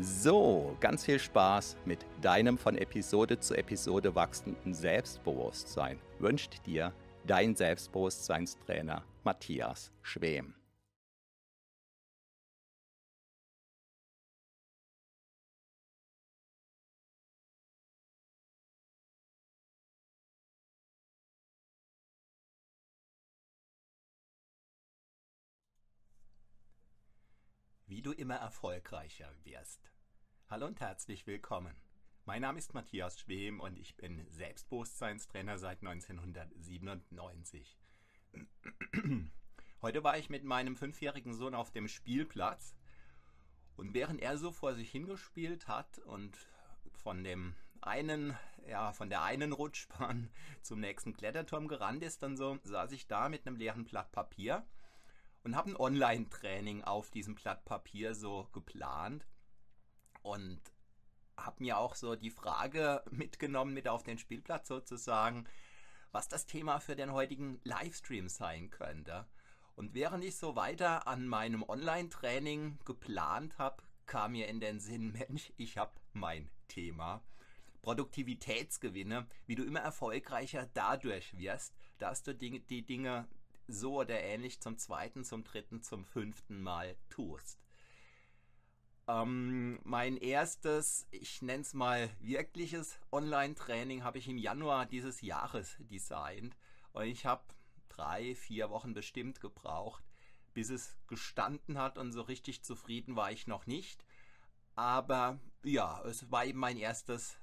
So, ganz viel Spaß mit deinem von Episode zu Episode wachsenden Selbstbewusstsein wünscht dir dein Selbstbewusstseinstrainer Matthias Schwem. Du immer erfolgreicher wirst. Hallo und herzlich willkommen. Mein Name ist Matthias Schwem und ich bin Selbstbewusstseinstrainer seit 1997. Heute war ich mit meinem fünfjährigen Sohn auf dem Spielplatz und während er so vor sich hingespielt hat und von dem einen, ja, von der einen Rutschbahn zum nächsten Kletterturm gerannt ist, dann so saß ich da mit einem leeren Blatt Papier und habe ein Online-Training auf diesem Blatt Papier so geplant und habe mir auch so die Frage mitgenommen mit auf den Spielplatz sozusagen, was das Thema für den heutigen Livestream sein könnte. Und während ich so weiter an meinem Online-Training geplant habe, kam mir in den Sinn, Mensch, ich habe mein Thema. Produktivitätsgewinne, wie du immer erfolgreicher dadurch wirst, dass du die, Dinge so oder ähnlich zum zweiten, zum dritten, zum fünften Mal tust. Ähm, mein erstes, ich nenne es mal wirkliches Online-Training habe ich im Januar dieses Jahres designt und ich habe drei, vier Wochen bestimmt gebraucht, bis es gestanden hat und so richtig zufrieden war ich noch nicht. Aber ja, es war eben mein erstes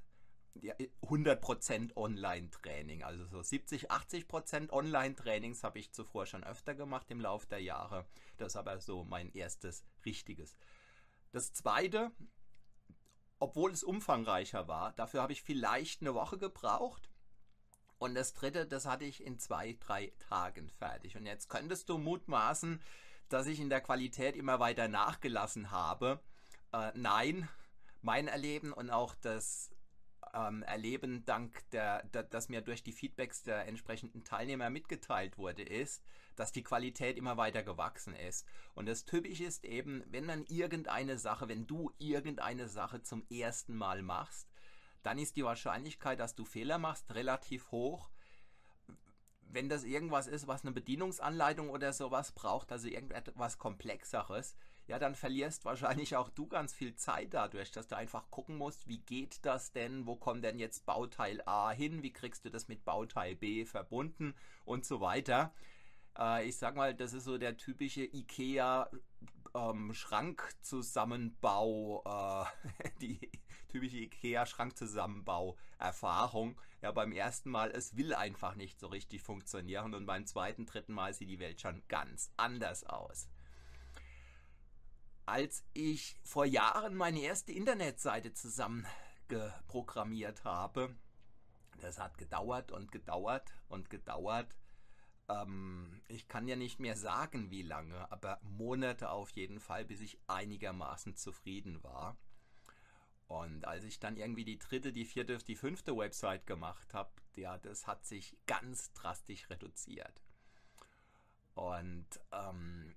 100% Online-Training. Also so 70, 80% Online-Trainings habe ich zuvor schon öfter gemacht im Laufe der Jahre. Das ist aber so mein erstes richtiges. Das zweite, obwohl es umfangreicher war, dafür habe ich vielleicht eine Woche gebraucht. Und das dritte, das hatte ich in zwei, drei Tagen fertig. Und jetzt könntest du mutmaßen, dass ich in der Qualität immer weiter nachgelassen habe. Äh, nein, mein Erleben und auch das ähm, erleben, dank der, der, dass mir durch die Feedbacks der entsprechenden Teilnehmer mitgeteilt wurde, ist, dass die Qualität immer weiter gewachsen ist. Und das Typische ist eben, wenn man irgendeine Sache, wenn du irgendeine Sache zum ersten Mal machst, dann ist die Wahrscheinlichkeit, dass du Fehler machst, relativ hoch. Wenn das irgendwas ist, was eine Bedienungsanleitung oder sowas braucht, also irgendetwas Komplexeres, ja, dann verlierst wahrscheinlich auch du ganz viel Zeit dadurch, dass du einfach gucken musst, wie geht das denn, wo kommt denn jetzt Bauteil A hin, wie kriegst du das mit Bauteil B verbunden und so weiter. Äh, ich sag mal, das ist so der typische IKEA ähm, äh, die typische IKEA Schrankzusammenbau Erfahrung. Ja, beim ersten Mal, es will einfach nicht so richtig funktionieren und beim zweiten, dritten Mal sieht die Welt schon ganz anders aus als ich vor Jahren meine erste Internetseite zusammengeprogrammiert habe. Das hat gedauert und gedauert und gedauert. Ähm, ich kann ja nicht mehr sagen, wie lange, aber Monate auf jeden Fall, bis ich einigermaßen zufrieden war. Und als ich dann irgendwie die dritte, die vierte, die fünfte Website gemacht habe, ja, das hat sich ganz drastisch reduziert. Und ähm,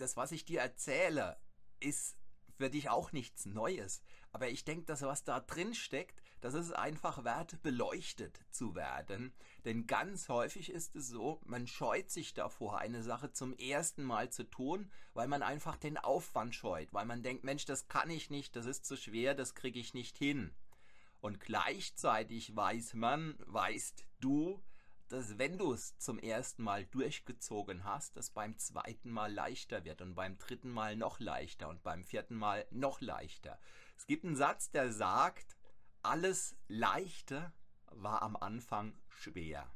das, was ich dir erzähle, ist für dich auch nichts Neues. Aber ich denke, dass was da drin steckt, das ist einfach wert, beleuchtet zu werden. Denn ganz häufig ist es so, man scheut sich davor, eine Sache zum ersten Mal zu tun, weil man einfach den Aufwand scheut, weil man denkt, Mensch, das kann ich nicht, das ist zu schwer, das kriege ich nicht hin. Und gleichzeitig weiß man, weißt du, dass wenn du es zum ersten Mal durchgezogen hast, es beim zweiten Mal leichter wird und beim dritten Mal noch leichter und beim vierten Mal noch leichter. Es gibt einen Satz, der sagt, alles Leichte war am Anfang schwer.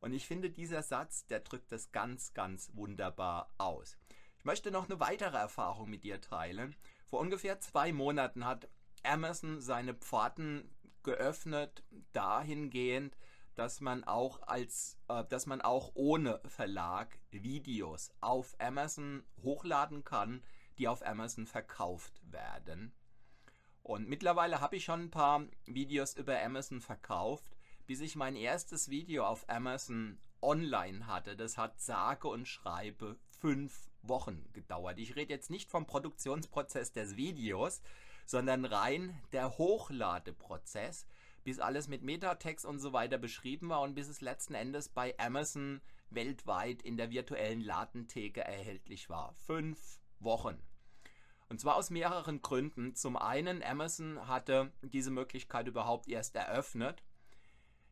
Und ich finde, dieser Satz, der drückt das ganz, ganz wunderbar aus. Ich möchte noch eine weitere Erfahrung mit dir teilen. Vor ungefähr zwei Monaten hat Amazon seine Pforten geöffnet dahingehend, dass man auch als, äh, dass man auch ohne Verlag Videos auf Amazon hochladen kann, die auf Amazon verkauft werden. Und mittlerweile habe ich schon ein paar Videos über Amazon verkauft, bis ich mein erstes Video auf Amazon online hatte. Das hat sage und schreibe fünf Wochen gedauert. Ich rede jetzt nicht vom Produktionsprozess des Videos, sondern rein der Hochladeprozess bis alles mit Metatext und so weiter beschrieben war und bis es letzten Endes bei Amazon weltweit in der virtuellen Ladentheke erhältlich war. Fünf Wochen. Und zwar aus mehreren Gründen. Zum einen, Amazon hatte diese Möglichkeit überhaupt erst eröffnet.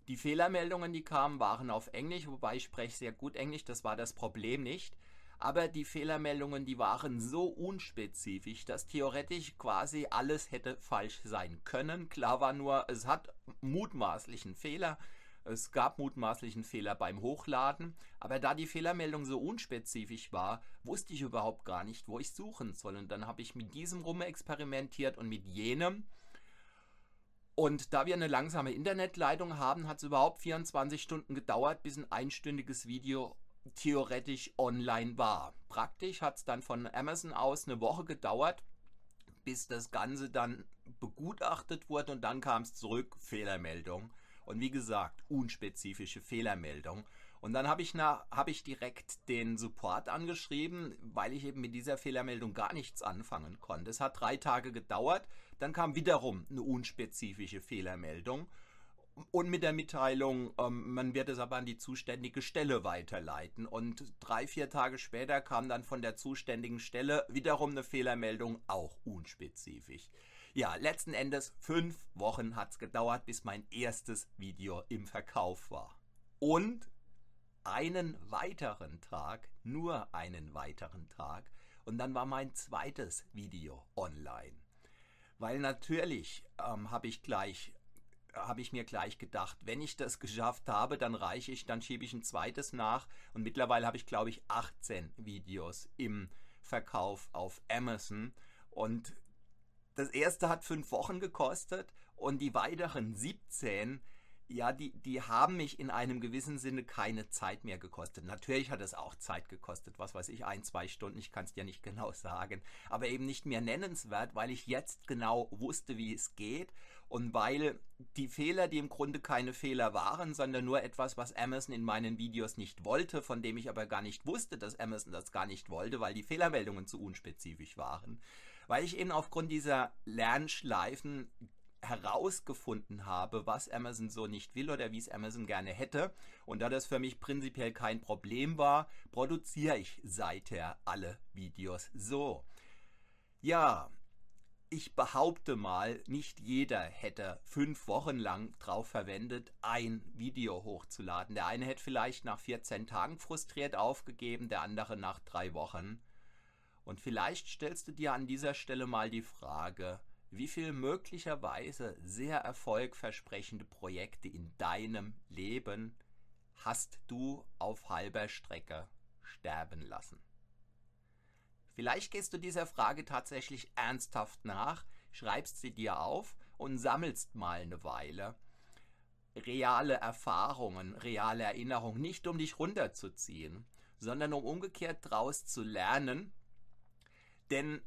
Die Fehlermeldungen, die kamen, waren auf Englisch, wobei ich spreche sehr gut Englisch, das war das Problem nicht aber die Fehlermeldungen, die waren so unspezifisch, dass theoretisch quasi alles hätte falsch sein können. Klar war nur, es hat mutmaßlichen Fehler. Es gab mutmaßlichen Fehler beim Hochladen, aber da die Fehlermeldung so unspezifisch war, wusste ich überhaupt gar nicht, wo ich suchen soll. Und dann habe ich mit diesem rumexperimentiert und mit jenem. Und da wir eine langsame Internetleitung haben, hat es überhaupt 24 Stunden gedauert, bis ein einstündiges Video theoretisch online war. Praktisch hat es dann von Amazon aus eine Woche gedauert, bis das Ganze dann begutachtet wurde und dann kam es zurück, Fehlermeldung. Und wie gesagt, unspezifische Fehlermeldung. Und dann habe ich, hab ich direkt den Support angeschrieben, weil ich eben mit dieser Fehlermeldung gar nichts anfangen konnte. Es hat drei Tage gedauert, dann kam wiederum eine unspezifische Fehlermeldung und mit der Mitteilung, ähm, man wird es aber an die zuständige Stelle weiterleiten. Und drei, vier Tage später kam dann von der zuständigen Stelle wiederum eine Fehlermeldung, auch unspezifisch. Ja, letzten Endes fünf Wochen hat es gedauert, bis mein erstes Video im Verkauf war. Und einen weiteren Tag, nur einen weiteren Tag, und dann war mein zweites Video online. Weil natürlich ähm, habe ich gleich habe ich mir gleich gedacht, wenn ich das geschafft habe, dann reiche ich, dann schiebe ich ein zweites nach. Und mittlerweile habe ich, glaube ich, 18 Videos im Verkauf auf Amazon. Und das erste hat fünf Wochen gekostet und die weiteren 17 ja, die, die haben mich in einem gewissen Sinne keine Zeit mehr gekostet. Natürlich hat es auch Zeit gekostet, was weiß ich, ein, zwei Stunden, ich kann es dir nicht genau sagen, aber eben nicht mehr nennenswert, weil ich jetzt genau wusste, wie es geht und weil die Fehler, die im Grunde keine Fehler waren, sondern nur etwas, was Amazon in meinen Videos nicht wollte, von dem ich aber gar nicht wusste, dass Amazon das gar nicht wollte, weil die Fehlermeldungen zu unspezifisch waren. Weil ich eben aufgrund dieser Lernschleifen herausgefunden habe, was Amazon so nicht will oder wie es Amazon gerne hätte. Und da das für mich prinzipiell kein Problem war, produziere ich seither alle Videos so. Ja, ich behaupte mal, nicht jeder hätte fünf Wochen lang drauf verwendet, ein Video hochzuladen. Der eine hätte vielleicht nach 14 Tagen frustriert aufgegeben, der andere nach drei Wochen. Und vielleicht stellst du dir an dieser Stelle mal die Frage, wie viel möglicherweise sehr erfolgversprechende Projekte in deinem Leben hast du auf halber Strecke sterben lassen? Vielleicht gehst du dieser Frage tatsächlich ernsthaft nach, schreibst sie dir auf und sammelst mal eine Weile reale Erfahrungen, reale Erinnerungen, nicht um dich runterzuziehen, sondern um umgekehrt daraus zu lernen. Denn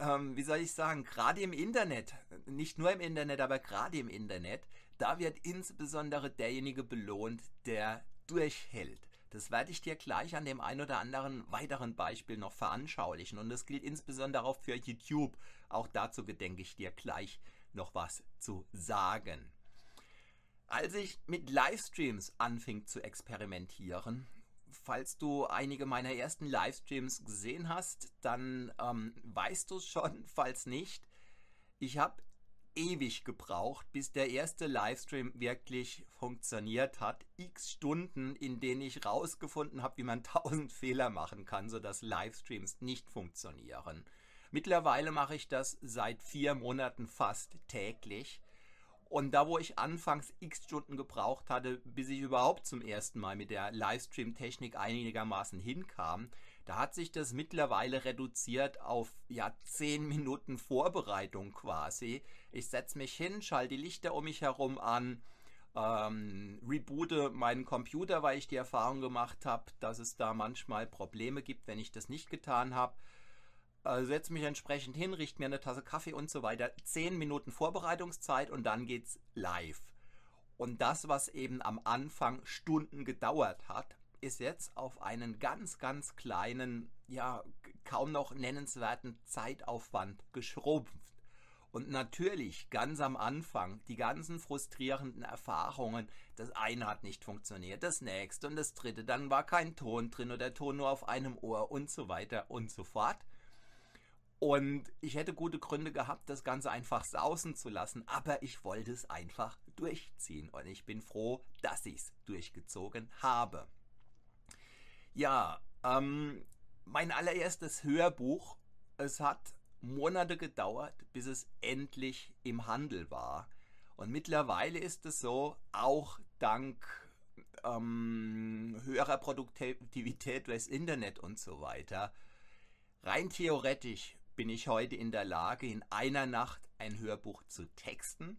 ähm, wie soll ich sagen, gerade im Internet, nicht nur im Internet, aber gerade im Internet, da wird insbesondere derjenige belohnt, der durchhält. Das werde ich dir gleich an dem ein oder anderen weiteren Beispiel noch veranschaulichen. Und das gilt insbesondere auch für YouTube. Auch dazu gedenke ich dir gleich noch was zu sagen. Als ich mit Livestreams anfing zu experimentieren, falls du einige meiner ersten Livestreams gesehen hast, dann ähm, weißt du es schon, falls nicht. Ich habe ewig gebraucht, bis der erste Livestream wirklich funktioniert hat. X Stunden, in denen ich rausgefunden habe, wie man tausend Fehler machen kann, sodass Livestreams nicht funktionieren. Mittlerweile mache ich das seit vier Monaten fast täglich. Und da, wo ich anfangs x Stunden gebraucht hatte, bis ich überhaupt zum ersten Mal mit der Livestream-Technik einigermaßen hinkam, da hat sich das mittlerweile reduziert auf ja 10 Minuten Vorbereitung quasi. Ich setze mich hin, schalte die Lichter um mich herum an, ähm, reboote meinen Computer, weil ich die Erfahrung gemacht habe, dass es da manchmal Probleme gibt, wenn ich das nicht getan habe äh, setze mich entsprechend hin, richte mir eine Tasse Kaffee und so weiter. Zehn Minuten Vorbereitungszeit und dann geht's live. Und das, was eben am Anfang Stunden gedauert hat, ist jetzt auf einen ganz, ganz kleinen, ja, kaum noch nennenswerten Zeitaufwand geschrumpft. Und natürlich ganz am Anfang die ganzen frustrierenden Erfahrungen, das eine hat nicht funktioniert, das nächste und das dritte, dann war kein Ton drin oder der Ton nur auf einem Ohr und so weiter und so fort. Und ich hätte gute Gründe gehabt, das Ganze einfach sausen zu lassen, aber ich wollte es einfach durchziehen. Und ich bin froh, dass ich es durchgezogen habe. Ja, ähm, mein allererstes Hörbuch, es hat Monate gedauert, bis es endlich im Handel war. Und mittlerweile ist es so, auch dank ähm, höherer Produktivität durchs Internet und so weiter, rein theoretisch bin ich heute in der Lage, in einer Nacht ein Hörbuch zu texten.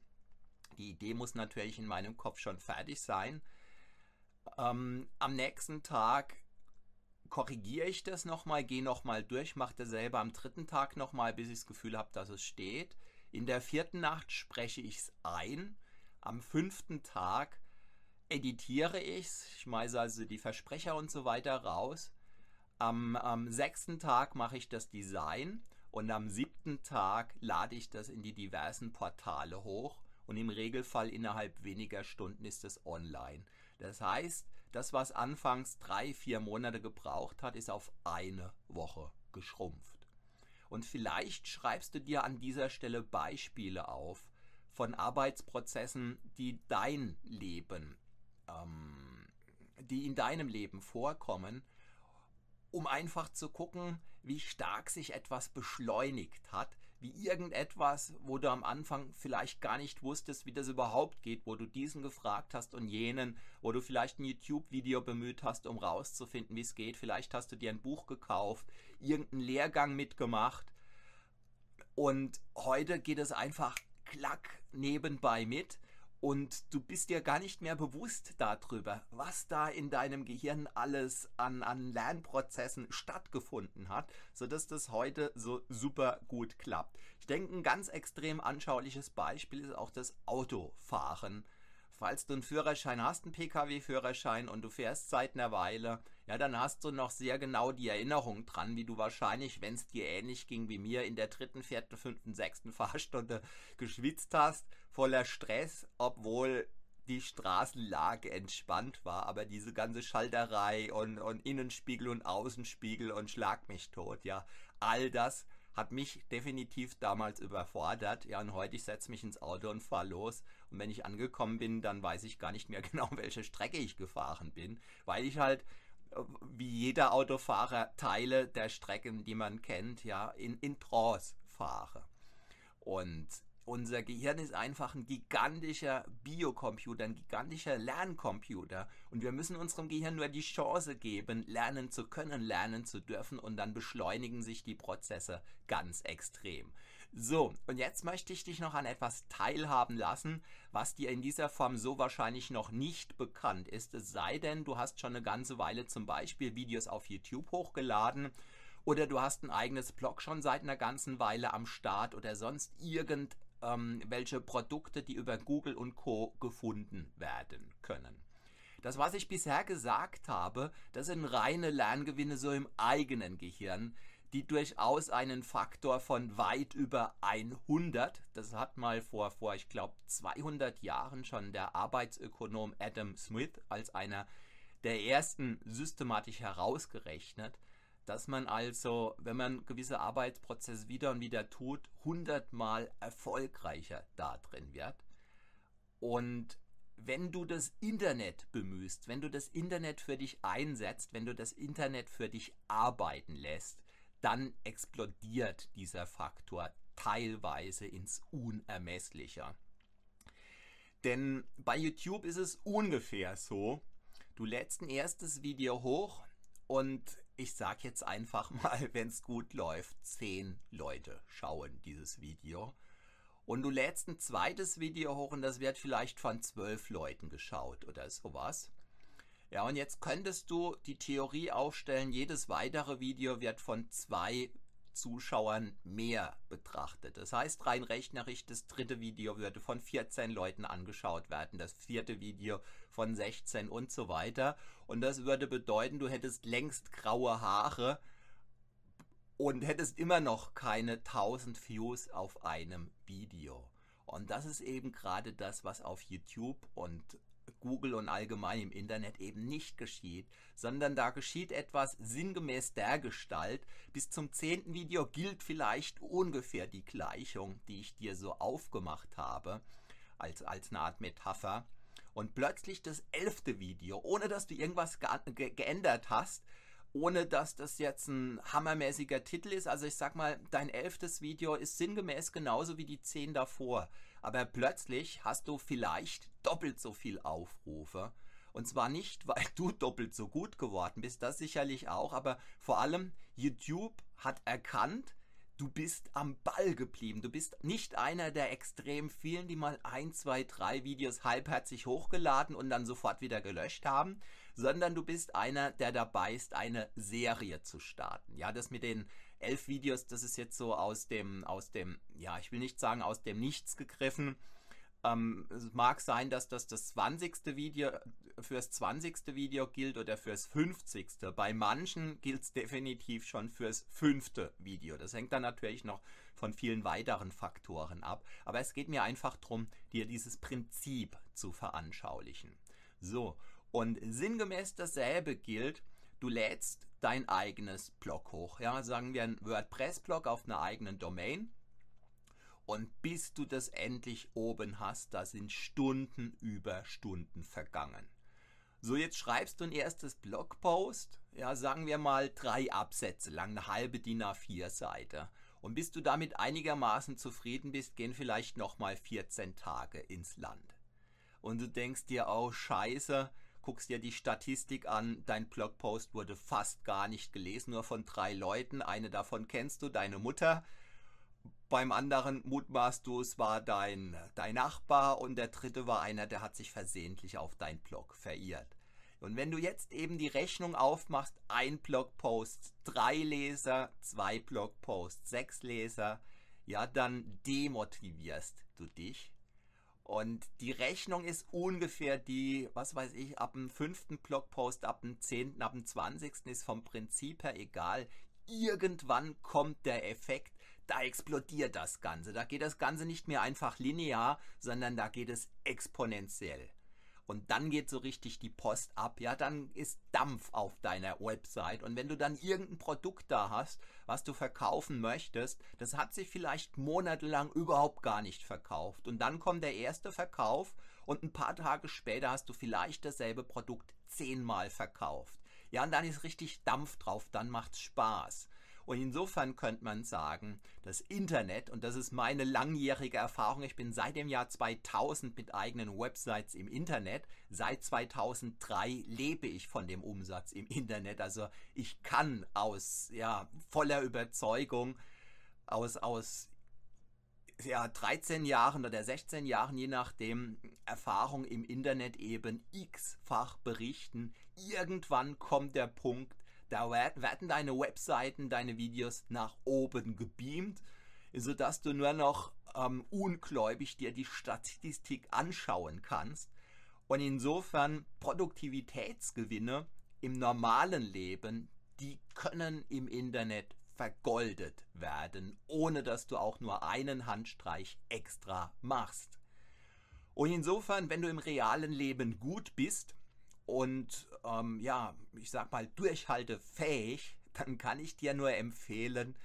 Die Idee muss natürlich in meinem Kopf schon fertig sein. Ähm, am nächsten Tag korrigiere ich das nochmal, gehe nochmal durch, mache dasselbe am dritten Tag nochmal, bis ich das Gefühl habe, dass es steht. In der vierten Nacht spreche ich es ein. Am fünften Tag editiere ich es, schmeiße also die Versprecher und so weiter raus. Am, am sechsten Tag mache ich das Design und am siebten Tag lade ich das in die diversen Portale hoch und im Regelfall innerhalb weniger Stunden ist es online. Das heißt, das, was anfangs drei, vier Monate gebraucht hat, ist auf eine Woche geschrumpft. Und vielleicht schreibst du dir an dieser Stelle Beispiele auf von Arbeitsprozessen, die dein Leben, ähm, die in deinem Leben vorkommen, um einfach zu gucken, wie stark sich etwas beschleunigt hat, wie irgendetwas, wo du am Anfang vielleicht gar nicht wusstest, wie das überhaupt geht, wo du diesen gefragt hast und jenen, wo du vielleicht ein YouTube-Video bemüht hast, um rauszufinden, wie es geht. Vielleicht hast du dir ein Buch gekauft, irgendeinen Lehrgang mitgemacht und heute geht es einfach klack nebenbei mit und du bist dir gar nicht mehr bewusst darüber, was da in deinem Gehirn alles an, an Lernprozessen stattgefunden hat, sodass das heute so super gut klappt. Ich denke, ein ganz extrem anschauliches Beispiel ist auch das Autofahren. Falls du einen Führerschein hast, einen Pkw-Führerschein und du fährst seit einer Weile, ja, dann hast du noch sehr genau die Erinnerung dran, wie du wahrscheinlich, wenn es dir ähnlich ging wie mir, in der dritten, vierten, fünften, sechsten Fahrstunde geschwitzt hast, voller Stress, obwohl die Straßenlage entspannt war, aber diese ganze Schalterei und, und Innenspiegel und Außenspiegel und Schlag mich tot, ja, all das hat mich definitiv damals überfordert. Ja, und heute ich setze mich ins Auto und fahre los. Und wenn ich angekommen bin, dann weiß ich gar nicht mehr genau, welche Strecke ich gefahren bin, weil ich halt wie jeder Autofahrer Teile der Strecken, die man kennt, ja, in, in Trance fahre. Und unser Gehirn ist einfach ein gigantischer Biocomputer, ein gigantischer Lerncomputer. Und wir müssen unserem Gehirn nur die Chance geben, lernen zu können, lernen zu dürfen. Und dann beschleunigen sich die Prozesse ganz extrem. So, und jetzt möchte ich dich noch an etwas teilhaben lassen, was dir in dieser Form so wahrscheinlich noch nicht bekannt ist. Es sei denn, du hast schon eine ganze Weile zum Beispiel Videos auf YouTube hochgeladen oder du hast ein eigenes Blog schon seit einer ganzen Weile am Start oder sonst irgendwelche ähm, Produkte, die über Google und Co gefunden werden können. Das, was ich bisher gesagt habe, das sind reine Lerngewinne so im eigenen Gehirn die durchaus einen Faktor von weit über 100, das hat mal vor, vor ich glaube 200 Jahren schon der Arbeitsökonom Adam Smith als einer der ersten systematisch herausgerechnet, dass man also, wenn man gewisse Arbeitsprozesse wieder und wieder tut, 100 Mal erfolgreicher da drin wird. Und wenn du das Internet bemühst, wenn du das Internet für dich einsetzt, wenn du das Internet für dich arbeiten lässt, dann explodiert dieser Faktor teilweise ins Unermessliche. Denn bei YouTube ist es ungefähr so, du lädst ein erstes Video hoch und ich sag jetzt einfach mal, wenn es gut läuft, zehn Leute schauen dieses Video. Und du lädst ein zweites Video hoch und das wird vielleicht von zwölf Leuten geschaut oder sowas. Ja, und jetzt könntest du die Theorie aufstellen, jedes weitere Video wird von zwei Zuschauern mehr betrachtet. Das heißt, rein rechnerisch, das dritte Video würde von 14 Leuten angeschaut werden, das vierte Video von 16 und so weiter. Und das würde bedeuten, du hättest längst graue Haare und hättest immer noch keine 1000 Views auf einem Video. Und das ist eben gerade das, was auf YouTube und Google und allgemein im Internet eben nicht geschieht, sondern da geschieht etwas sinngemäß der Gestalt. Bis zum zehnten Video gilt vielleicht ungefähr die Gleichung, die ich dir so aufgemacht habe, als, als eine Art Metapher. Und plötzlich das elfte Video, ohne dass du irgendwas ge geändert hast, ohne dass das jetzt ein hammermäßiger Titel ist. Also ich sag mal, dein elftes Video ist sinngemäß genauso wie die zehn davor aber plötzlich hast du vielleicht doppelt so viel Aufrufe. Und zwar nicht, weil du doppelt so gut geworden bist, das sicherlich auch, aber vor allem YouTube hat erkannt, du bist am Ball geblieben. Du bist nicht einer der extrem vielen, die mal ein, zwei, drei Videos halbherzig hochgeladen und dann sofort wieder gelöscht haben, sondern du bist einer, der dabei ist, eine Serie zu starten. Ja, das mit den elf Videos, das ist jetzt so aus dem, aus dem, ja, ich will nicht sagen aus dem Nichts gegriffen. Ähm, es mag sein, dass das das 20. Video fürs 20. Video gilt oder fürs 50. Bei manchen gilt es definitiv schon fürs fünfte Video. Das hängt dann natürlich noch von vielen weiteren Faktoren ab. Aber es geht mir einfach darum, dir dieses Prinzip zu veranschaulichen. So, und sinngemäß dasselbe gilt, du lädst dein eigenes Blog hoch. Ja, sagen wir ein WordPress-Blog auf einer eigenen Domain. Und bis du das endlich oben hast, da sind Stunden über Stunden vergangen. So, jetzt schreibst du ein erstes Blogpost, ja, sagen wir mal drei Absätze lang, eine halbe DIN A4-Seite. Und bis du damit einigermaßen zufrieden bist, gehen vielleicht nochmal 14 Tage ins Land. Und du denkst dir, oh Scheiße, guckst dir die Statistik an, dein Blogpost wurde fast gar nicht gelesen, nur von drei Leuten. Eine davon kennst du, deine Mutter. Beim anderen mutmaßt du, es war dein, dein Nachbar und der dritte war einer, der hat sich versehentlich auf dein Blog verirrt. Und wenn du jetzt eben die Rechnung aufmachst, ein Blogpost, drei Leser, zwei Blogposts, sechs Leser, ja, dann demotivierst du dich und die Rechnung ist ungefähr die, was weiß ich, ab dem fünften Blogpost, ab dem zehnten, ab dem zwanzigsten ist vom Prinzip her egal. Irgendwann kommt der Effekt, da explodiert das Ganze. Da geht das Ganze nicht mehr einfach linear, sondern da geht es exponentiell und dann geht so richtig die Post ab, ja, dann ist Dampf auf deiner Website und wenn du dann irgendein Produkt da hast, was du verkaufen möchtest, das hat sich vielleicht monatelang überhaupt gar nicht verkauft und dann kommt der erste Verkauf und ein paar Tage später hast du vielleicht dasselbe Produkt zehnmal verkauft. Ja, und dann ist richtig Dampf drauf, dann macht's Spaß. Und insofern könnte man sagen, das Internet, und das ist meine langjährige Erfahrung, ich bin seit dem Jahr 2000 mit eigenen Websites im Internet, seit 2003 lebe ich von dem Umsatz im Internet. Also ich kann aus ja, voller Überzeugung, aus, aus ja, 13 Jahren oder 16 Jahren, je nachdem, Erfahrung im Internet eben x-fach berichten. Irgendwann kommt der Punkt, da werden deine Webseiten, deine Videos nach oben gebeamt, sodass du nur noch ähm, ungläubig dir die Statistik anschauen kannst. Und insofern Produktivitätsgewinne im normalen Leben, die können im Internet vergoldet werden, ohne dass du auch nur einen Handstreich extra machst. Und insofern, wenn du im realen Leben gut bist und ähm, ja, ich sag mal durchhaltefähig, dann kann ich dir nur empfehlen,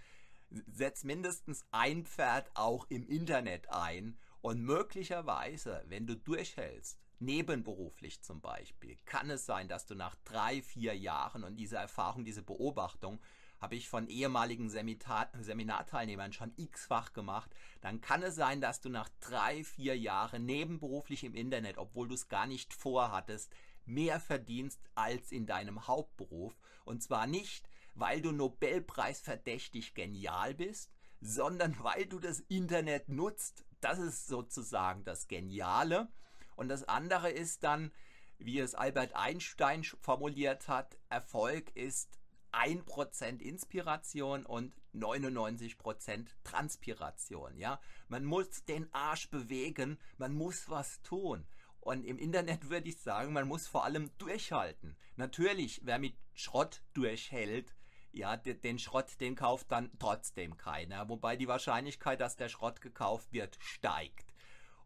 setz mindestens ein Pferd auch im Internet ein und möglicherweise, wenn du durchhältst, nebenberuflich zum Beispiel, kann es sein, dass du nach drei, vier Jahren und diese Erfahrung, diese Beobachtung habe ich von ehemaligen Seminar Seminarteilnehmern schon x-fach gemacht, dann kann es sein, dass du nach drei, vier Jahren nebenberuflich im Internet, obwohl du es gar nicht vorhattest, mehr verdienst als in deinem Hauptberuf. Und zwar nicht, weil du Nobelpreis verdächtig genial bist, sondern weil du das Internet nutzt. Das ist sozusagen das Geniale. Und das andere ist dann, wie es Albert Einstein formuliert hat, Erfolg ist 1% Inspiration und 99% Transpiration. Ja? Man muss den Arsch bewegen, man muss was tun. Und im Internet würde ich sagen, man muss vor allem durchhalten. Natürlich, wer mit Schrott durchhält, ja, den Schrott, den kauft dann trotzdem keiner. Wobei die Wahrscheinlichkeit, dass der Schrott gekauft wird, steigt.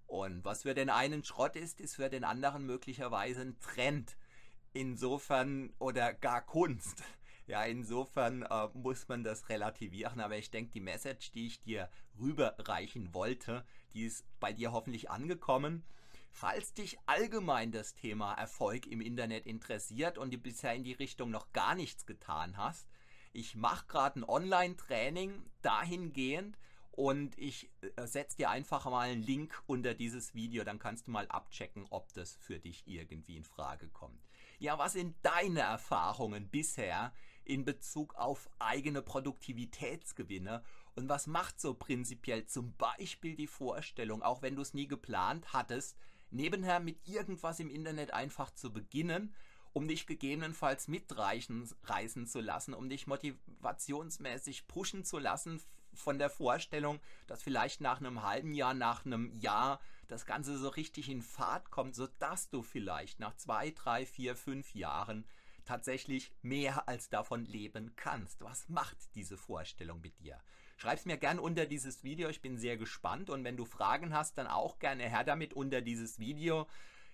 Und was für den einen Schrott ist, ist für den anderen möglicherweise ein Trend. Insofern oder gar Kunst. Ja, insofern äh, muss man das relativieren. Aber ich denke, die Message, die ich dir rüberreichen wollte, die ist bei dir hoffentlich angekommen. Falls dich allgemein das Thema Erfolg im Internet interessiert und du bisher in die Richtung noch gar nichts getan hast, ich mache gerade ein Online-Training dahingehend und ich äh, setze dir einfach mal einen Link unter dieses Video, dann kannst du mal abchecken, ob das für dich irgendwie in Frage kommt. Ja, was sind deine Erfahrungen bisher in Bezug auf eigene Produktivitätsgewinne und was macht so prinzipiell zum Beispiel die Vorstellung, auch wenn du es nie geplant hattest, nebenher mit irgendwas im Internet einfach zu beginnen um dich gegebenenfalls mitreichen reisen zu lassen, um dich motivationsmäßig pushen zu lassen von der Vorstellung, dass vielleicht nach einem halben Jahr, nach einem Jahr das Ganze so richtig in Fahrt kommt, sodass du vielleicht nach zwei, drei, vier, fünf Jahren tatsächlich mehr als davon leben kannst. Was macht diese Vorstellung mit dir? Schreib es mir gerne unter dieses Video, ich bin sehr gespannt und wenn du Fragen hast, dann auch gerne her damit unter dieses Video.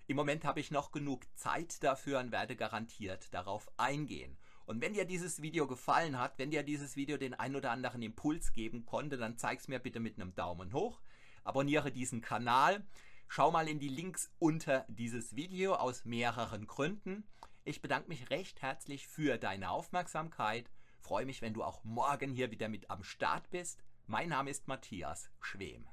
Im Moment habe ich noch genug Zeit dafür und werde garantiert darauf eingehen. Und wenn dir dieses Video gefallen hat, wenn dir dieses Video den ein oder anderen Impuls geben konnte, dann zeig es mir bitte mit einem Daumen hoch. Abonniere diesen Kanal. Schau mal in die Links unter dieses Video aus mehreren Gründen. Ich bedanke mich recht herzlich für deine Aufmerksamkeit. Freue mich, wenn du auch morgen hier wieder mit am Start bist. Mein Name ist Matthias Schwem.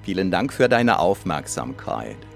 Vielen Dank für deine Aufmerksamkeit.